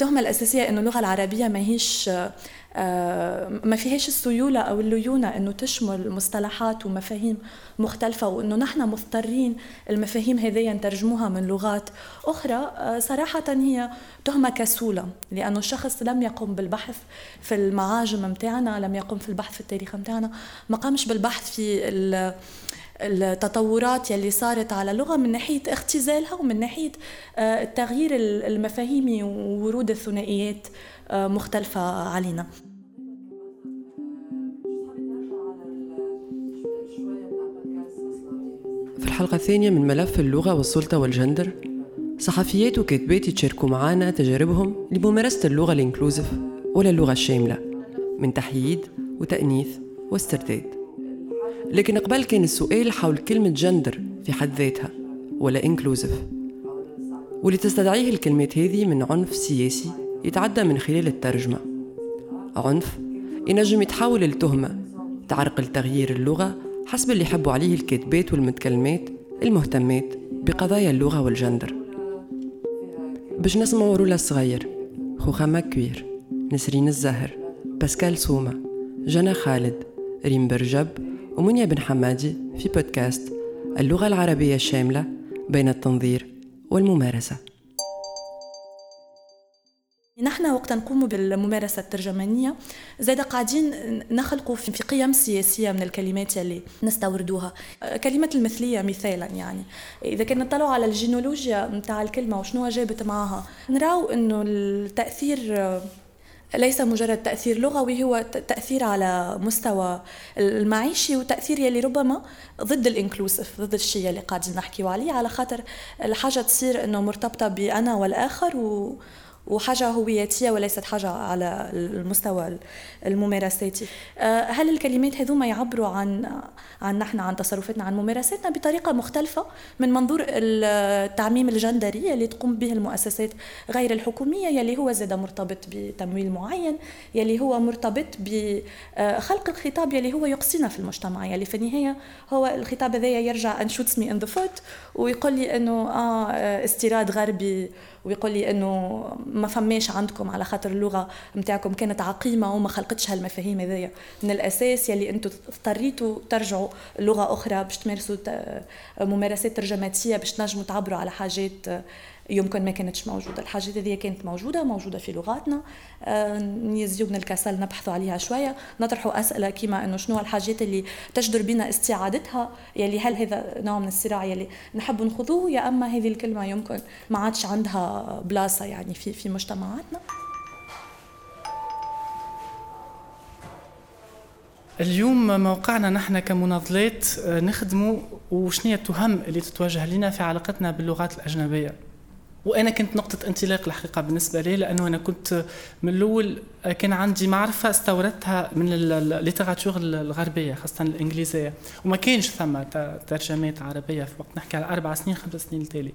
التهمة الأساسية أنه اللغة العربية ما هيش آه، ما فيهاش السيولة أو الليونة أنه تشمل مصطلحات ومفاهيم مختلفة وأنه نحن مضطرين المفاهيم هذه نترجموها من لغات أخرى. آه، صراحة هي تهمة كسولة لأنه الشخص لم يقم بالبحث في المعاجم متاعنا لم يقم في البحث في التاريخ متاعنا ما قامش بالبحث في التطورات يلي صارت على اللغة من ناحية اختزالها ومن ناحية آه، التغيير المفاهيمي وورود الثنائيات آه، مختلفة علينا. في الحلقة الثانية من ملف اللغة والسلطة والجندر صحفيات وكاتبات يتشاركوا معنا تجاربهم لممارسة اللغة الإنكلوزيف ولا اللغة الشاملة من تحييد وتأنيث واسترداد. لكن قبل كان السؤال حول كلمة جندر في حد ذاتها ولا inclusive واللي تستدعيه الكلمات هذه من عنف سياسي يتعدى من خلال الترجمة. عنف ينجم يتحول لتهمة تعرقل تغيير اللغة حسب اللي يحبوا عليه الكاتبات والمتكلمات المهتمات بقضايا اللغة والجندر باش نسمعوا رولا الصغير خوخة مكوير نسرين الزهر باسكال سوما جنى خالد ريم برجب ومنيا بن حمادي في بودكاست اللغة العربية الشاملة بين التنظير والممارسة. نحن وقت نقوم بالممارسة الترجمانية زاد قاعدين نخلقوا في قيم سياسية من الكلمات اللي نستوردوها. كلمة المثلية مثالا يعني. إذا كنا نطلعوا على الجينولوجيا متاع الكلمة وشنو جابت معها نراو أنه التأثير ليس مجرد تأثير لغوي هو تأثير على مستوى المعيشي وتأثير يلي ربما ضد الإنكلوسيف ضد الشيء اللي قاعدين نحكيو عليه على خاطر الحاجة تصير إنه مرتبطة بأنا والآخر و وحاجة هوياتية وليست حاجة على المستوى الممارساتي آه، هل الكلمات هذوما يعبروا عن عن نحن عن تصرفاتنا عن ممارساتنا بطريقة مختلفة من منظور التعميم الجندري اللي تقوم به المؤسسات غير الحكومية يلي هو زاد مرتبط بتمويل معين يلي هو مرتبط بخلق الخطاب يلي هو يقصينا في المجتمع يلي في النهاية هو الخطاب هذا يرجع and shoots me in the foot ويقول لي إنه آه استيراد غربي ويقول لي إنه ما فماش عندكم على خاطر اللغة نتاعكم كانت عقيمة وما خلقتش هالمفاهيم هذيا. من الأساس يلي أنتم اضطريتوا ترجعوا لغة أخرى باش تمارسوا ممارسات ترجماتية باش تنجموا تعبروا على حاجات يمكن ما كانتش موجودة. الحاجات هذه كانت موجودة موجودة في لغاتنا. آه، نيزيوبنا الكسل نبحثوا عليها شوية. نطرحوا أسئلة كما أنه شنو الحاجات اللي تجدر بنا استعادتها. يلي هل هذا نوع من الصراع يلي نحب نخذوه يا أما هذه الكلمة يمكن ما عادش عندها بلاصة يعني في في مجتمعاتنا. اليوم موقعنا نحن كمناضلات آه، نخدموا وشنية التهم اللي تتوجه لنا في علاقتنا باللغات الأجنبية؟ وأنا كنت نقطة انطلاق الحقيقة بالنسبة لي لأنه أنا كنت من الأول كان عندي معرفة استوردتها من الليتراتور الغربية خاصة الإنجليزية. وما كانش ثم ترجمات عربية في وقت نحكي على أربع سنين خمس سنين التالي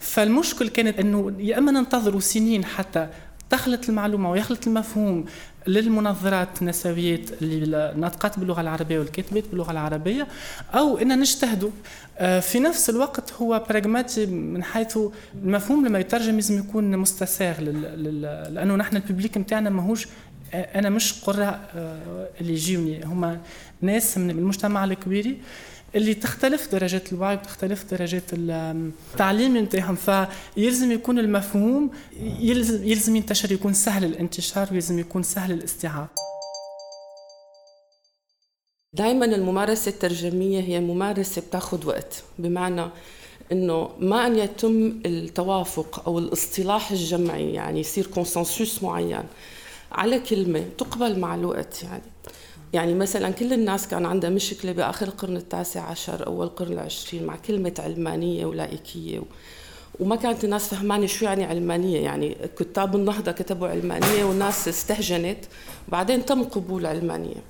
فالمشكل كانت إنه يا إما ننتظروا سنين حتى تخلط المعلومة ويخلط المفهوم للمنظرات النسويات اللي ناطقات باللغة العربية والكاتبات باللغة العربية أو إن نجتهدوا. آه، في نفس الوقت هو براغماتي من حيث المفهوم لما يترجم لازم يكون مستساغ لأنه نحن الببليك نتاعنا ماهوش آه، أنا مش قراء آه، اللي يجيوني هما ناس من المجتمع الكبيري اللي تختلف درجات الوعي وتختلف درجات التعليم نتاعهم. فيلزم يكون المفهوم يلزم يلزم ينتشر يكون سهل الانتشار ويلزم يكون سهل الاستيعاب. دائما الممارسة الترجمية هي ممارسة بتاخذ وقت بمعنى إنه ما أن يتم التوافق أو الاصطلاح الجمعي يعني يصير كونسنسوس معين على كلمة تقبل مع الوقت يعني. يعني مثلا كل الناس كان عندها مشكلة بآخر القرن التاسع عشر أول القرن العشرين مع كلمة علمانية ولائكية وما كانت الناس فهمانة شو يعني علمانية. يعني كتاب النهضة كتبوا علمانية والناس استهجنت بعدين تم قبول علمانية.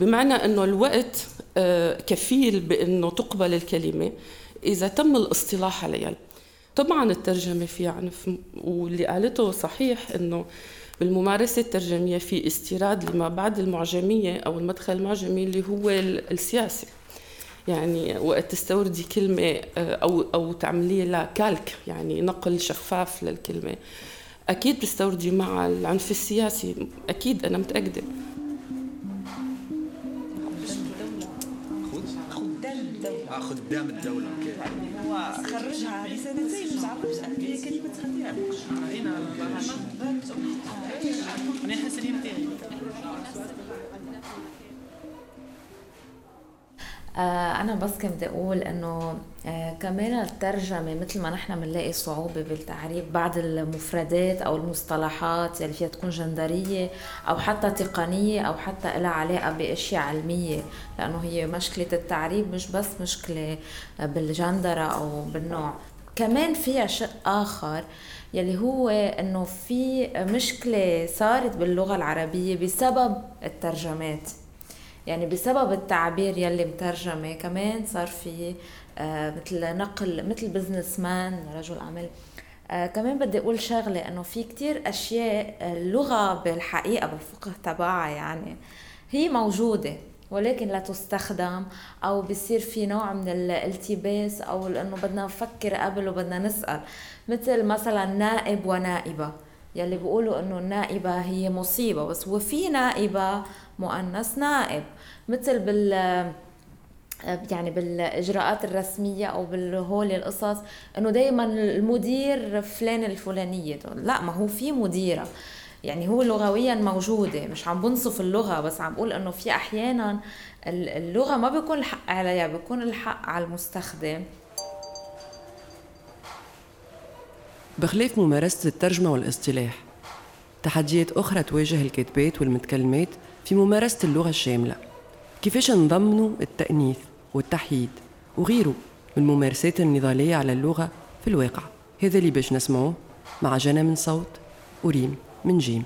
بمعنى أنه الوقت آه، كفيل بأنه تقبل الكلمة إذا تم الاصطلاح عليها. طبعا الترجمة فيها عنف واللي قالته صحيح أنه بالممارسة الترجمية في استيراد لما بعد المعجمية أو المدخل المعجمي اللي هو السياسي. يعني وقت تستوردي كلمة آه، أو أو تعملي لها كالك يعني نقل شفاف للكلمة. أكيد بتستوردي مع العنف السياسي. أكيد أنا متأكدة. خدام الدولة. هو خرجها هذه سنتين مش عارفة هي كلمة خليها هنا أنا احس ان آه، أنا بس كنت بدي أقول إنه آه، كمان الترجمة مثل ما نحن بنلاقي صعوبة بالتعريف بعض المفردات أو المصطلحات اللي فيها تكون جندرية أو حتى تقنية أو حتى لها علاقة بأشياء علمية لأنه هي مشكلة التعريف مش بس مشكلة بالجندرة أو بالنوع. كمان فيها شق آخر يلي هو إنه في مشكلة صارت باللغة العربية بسبب الترجمات. يعني بسبب التعبير يلي مترجمة كمان صار في مثل نقل مثل بزنس مان رجل اعمال آه كمان بدي أقول شغلة إنه في كتير أشياء اللغة بالحقيقة بالفقه تبعها يعني هي موجودة ولكن لا تستخدم أو بصير في نوع من الالتباس أو انه بدنا نفكر قبل وبدنا نسأل. مثل مثلا نائب ونائبة يلي بيقولوا إنه النائبة هي مصيبة بس وفي نائبة مؤنث نائب. مثل بال يعني بالإجراءات الرسمية أو بالهول القصص إنه دائما المدير فلان الفلانية لا ما هو في مديرة. يعني هو لغويا موجودة. مش عم بنصف اللغة بس عم بقول إنه في أحيانا اللغة ما بيكون الحق عليها بيكون الحق على المستخدم. بخلاف ممارسة الترجمة والاصطلاح تحديات أخرى تواجه الكاتبات والمتكلمات في ممارسة اللغة الشاملة. كيفاش نضمنوا التأنيث؟ والتحييد. وغيره من الممارسات النضالية على اللغة في الواقع. هذا اللي باش نسمعوه مع جنى من صوت وريم من جيم.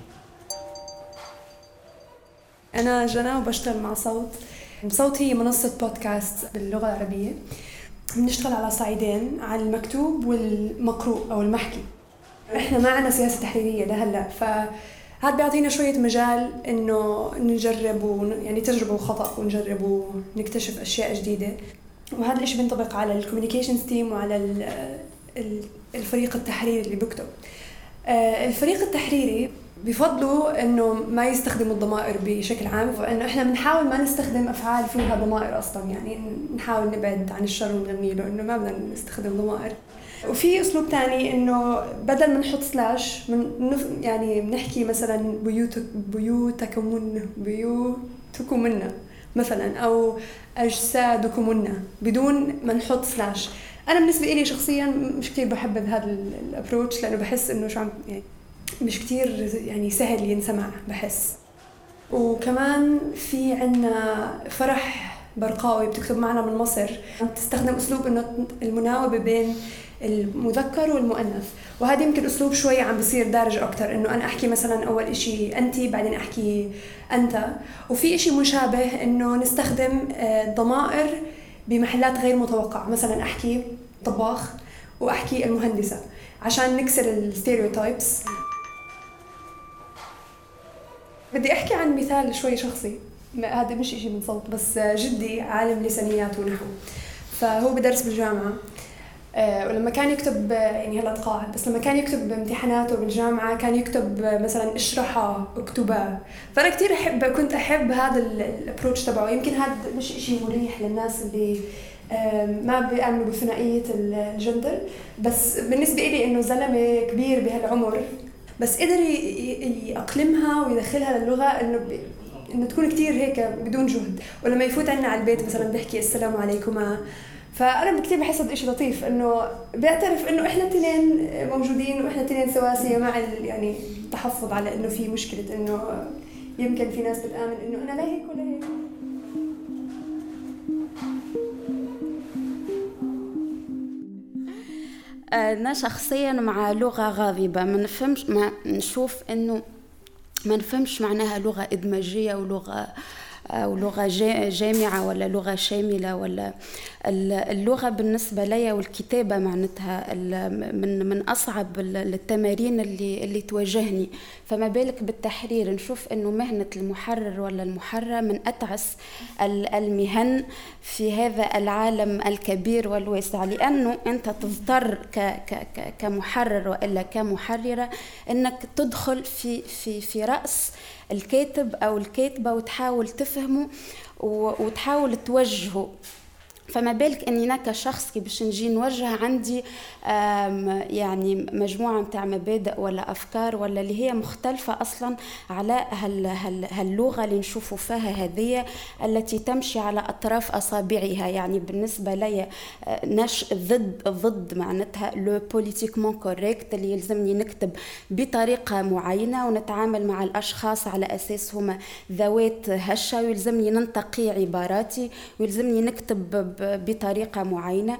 أنا جنى وبشتغل مع صوت. صوت هي منصة بودكاست باللغة العربية. بنشتغل على صعيدين على المكتوب والمقروء أو المحكي. إحنا ما عندنا سياسة تحريرية لهلأ ف هذا بيعطينا شوية مجال إنه نجرب و... يعني تجربة وخطأ ونجرب ونكتشف أشياء جديدة. وهذا الإشي بينطبق على ال communications team وعلى الفريق التحريري اللي بيكتب. آه، الفريق التحريري بفضلوا إنه ما يستخدموا الضمائر بشكل عام فإنه إحنا بنحاول ما نستخدم أفعال فيها ضمائر أصلا. يعني نحاول نبعد عن الشر ونغني له انه ما بدنا نستخدم ضمائر. وفي أسلوب ثاني إنه بدل ما نحط slash من يعني بنحكي مثلا بيوتك بيوتكم بيوتكم منا مثلا أو اجسادكم بدون ما نحط slash أنا بالنسبة لي شخصيا مش كثير بحب هذا ال approach لأنه بحس إنه شو عم يعني مش كثير يعني سهل ينسمع بحس. وكمان في عنا فرح برقاوي بتكتب معنا من مصر. تستخدم أسلوب إنه المناوبة بين المذكر والمؤنث. وهذا يمكن أسلوب شوي عم بصير دارج أكثر إنه أنا أحكي مثلا أول إشي أنت بعدين أحكي أنت. وفي إشي مشابه إنه نستخدم آه، بمحلات غير متوقعة. مثلا أحكي طباخ وأحكي المهندسة عشان نكسر الستيريوتايبس بدي أحكي عن مثال شوي شخصي. هذا مش إشي من صوت بس جدي عالم لسانيات ونحو. فهو بدرس بالجامعة. آه، ولما كان يكتب يعني هلا تقاعد بس لما كان يكتب امتحاناته بالجامعة كان يكتب مثلا اشرحها اكتبها فأنا كثير أحب كنت أحب هذا الابروتش تبعه. يمكن هذا مش شيء مريح للناس اللي ما بيأمنوا بثنائية الجندر. بس بالنسبة لي إنه زلمة كبير بهالعمر بس قدر يأقلمها ويدخلها للغة إنه إنه تكون كثير هيك بدون جهد. ولما يفوت عنا على البيت مثلا بيحكي السلام عليكم فأنا كثير بحس هذا الشيء لطيف إنه بيعترف إنه إحنا الاثنين موجودين وإحنا الاثنين سواسيه مع يعني التحفظ على إنه في مشكلة إنه يمكن في ناس بتآمن إنه أنا لا هيك ولا هيك. أنا شخصيا مع لغة غاضبة ما نفهمش ما نشوف انه ما نفهمش معناها لغة إدماجية ولغة أو لغة جامعة ولا لغة شاملة ولا اللغة بالنسبة لي والكتابة معناتها من من أصعب التمارين اللي اللي تواجهني. فما بالك بالتحرير نشوف إنه مهنة المحرر ولا المحررة من أتعس المهن في هذا العالم الكبير والواسع. لأنه أنت تضطر كمحرر وإلا كمحررة أنك تدخل في في في رأس الكاتب أو الكاتبة وتحاول تفهمه وتحاول توجهه. فما بالك إني أنا كشخص كي باش نجي نوجه عندي يعني مجموعة نتاع مبادئ ولا أفكار ولا اللي هي مختلفة أصلا على هال هال هاللغة اللي نشوفوا فيها هذه التي تمشي على أطراف أصابعها. يعني بالنسبة لي آه، نش ضد ضد معناتها le politiquement correct اللي يلزمني نكتب بطريقة معينة ونتعامل مع الأشخاص على أساس هما ذوات هشة ويلزمني ننتقي عباراتي ويلزمني نكتب بطريقة معينة.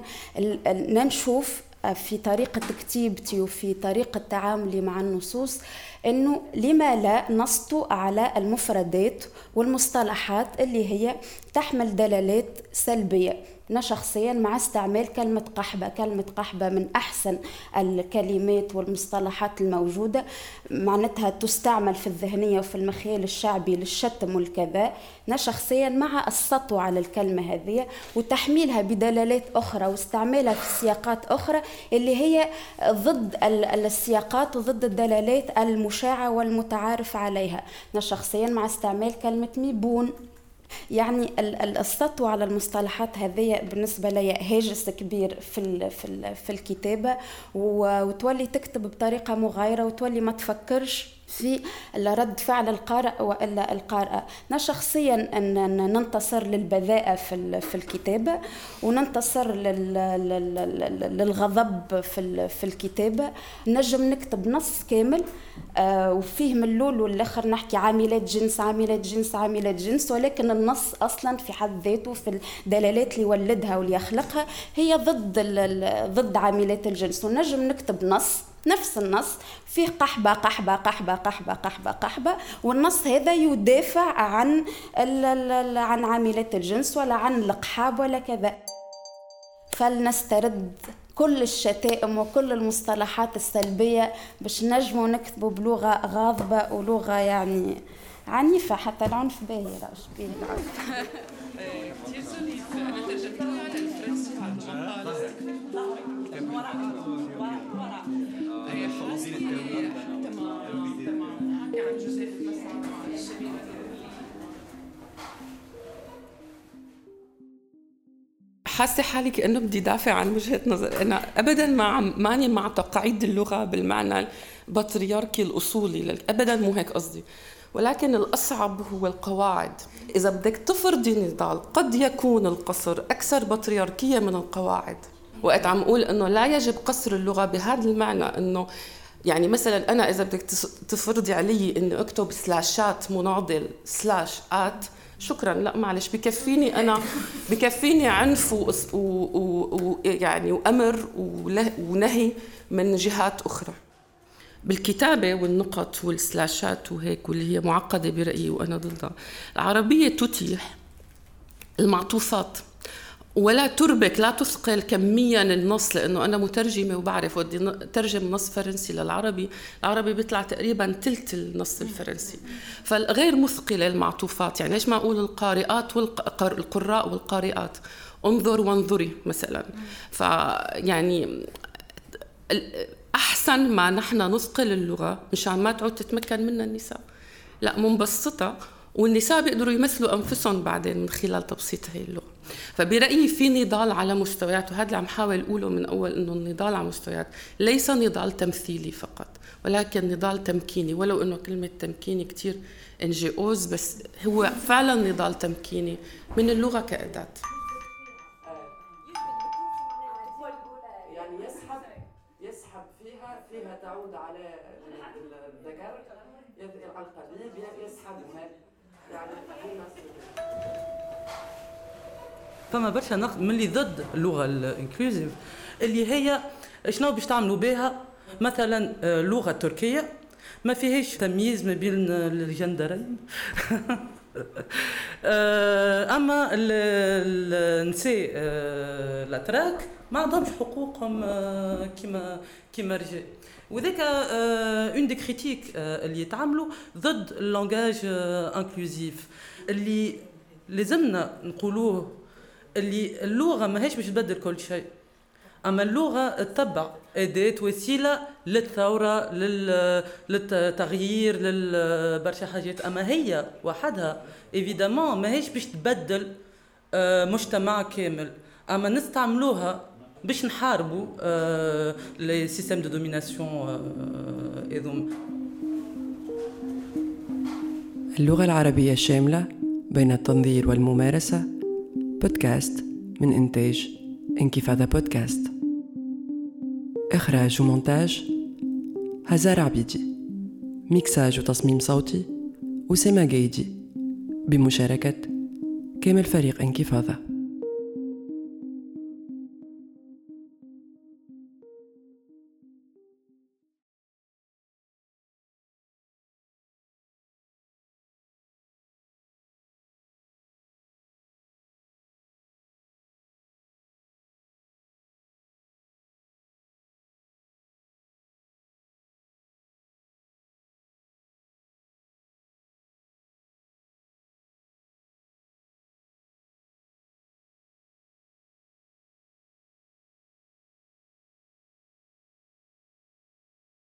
نشوف في طريقة كتيبتي وفي طريقة تعاملي مع النصوص إنه لما لا نسطو على المفردات والمصطلحات اللي هي تحمل دلالات سلبية. أنا شخصيا مع استعمال كلمة قحبة. كلمة قحبة من أحسن الكلمات والمصطلحات الموجودة. معناتها تستعمل في الذهنية وفي المخيال الشعبي للشتم والكذا أنا شخصيا مع السطو على الكلمة هذه وتحميلها بدلالات أخرى واستعمالها في سياقات أخرى اللي هي ضد السياقات وضد الدلالات المشاعة والمتعارف عليها. أنا شخصيا مع استعمال كلمة ميبون. يعني السطو على المصطلحات هذه بالنسبة لي هاجس كبير في في في الكتابة وتولي تكتب بطريقة مغايرة وتولي ما تفكرش في رد فعل القارئ وإلا القارئه أنا شخصيا أن ننتصر للبذاءة في في الكتابة وننتصر للغضب في في الكتابة. نجم نكتب نص كامل آه، وفيه من الأول والآخر نحكي عاملات جنس عاملات جنس عاملات جنس ولكن النص أصلا في حد ذاته في الدلالات اللي يولدها واللي يخلقها هي ضد ضد عاملات الجنس. ونجم نكتب نص نفس النص فيه قحبة قحبة قحبة قحبة قحبة قحبة والنص هذا يدافع عن عن عاملات الجنس ولا عن القحاب ولا كذا. فلنسترد كل الشتائم وكل المصطلحات السلبية باش نجموا نكتبوا بلغة غاضبة ولغة يعني عنيفة حتى العنف باهي بيه العنف. حاسة حالي كأنه بدي دافع عن وجهة نظر. أنا ابدا ما ماني مع تقعيد اللغة بالمعنى البطريركي الأصولي ابدا مو هيك قصدي. ولكن الأصعب هو القواعد. إذا بدك تفرضي نضال قد يكون القصر أكثر بطريركية من القواعد. وقت عم أقول إنه لا يجب قصر اللغة بهذا المعنى إنه يعني مثلا أنا إذا بدك تفرضي علي إني أكتب سلاشات مناضل سلاش ات شكرا. لا معلش بكفيني أنا بكفيني عنف ويعني وأمر ونهي من جهات أخرى. بالكتابة والنقط والسلاشات وهيك واللي هي معقدة برأيي وأنا ضدها العربية تتيح المعطوفات. ولا تربك لا تثقل كميا النص لأنه أنا مترجمة وبعرف ودي ترجم نص فرنسي للعربي. العربي بيطلع تقريبا ثلث النص الفرنسي. فغير مثقلة المعطوفات. يعني إيش ما أقول القارئات والقراء والقارئات. انظر وانظري مثلا. فيعني أحسن ما نحن نثقل اللغة مشان ما تعود تتمكن منا النساء. لا منبسطة. والنساء بيقدروا يمثلوا أنفسهم بعدين من خلال تبسيط هي اللغة. فبرأيي في نضال على مستويات وهذا اللي عم حاول أقوله من أول إنه النضال على مستويات. ليس نضال تمثيلي فقط ولكن نضال تمكيني. ولو إنه كلمة تمكيني كثير NGOs بس هو فعلا نضال تمكيني من اللغة كأداة. يعني يسحب يسحب فيها فيها تعود على الذكر على القبيل يسحب يعني فما برشا نقد من اللي ضد اللغة ال inclusive اللي هي شنو باش تعملوا بها؟ مثلا اللغة آه، التركيه ما فيهاش تمييز ما بين الجندرين. أما النساء الأتراك ما عندهمش حقوقهم كما كما الرجال وذاك un des critiques اللي يتعاملوا ضد ال langage inclusif اللي لازمنا نقولوه اللي اللغة ماهيش باش تبدل كل شيء. أما اللغة تتبع أداة وسيلة للثورة للتغيير لبرشا حاجات. أما هي وحدها évidemment ماهيش باش تبدل مجتمع كامل. أما نستعملوها باش نحاربوا les systèmes de domination هذوما اللغة العربية الشاملة بين التنظير والممارسة بودكاست من إنتاج إنكفاضة بودكاست. إخراج ومونتاج هزار عبيدي. ميكساج وتصميم صوتي أسامة جيدي. بمشاركة كامل فريق إنكفاضة.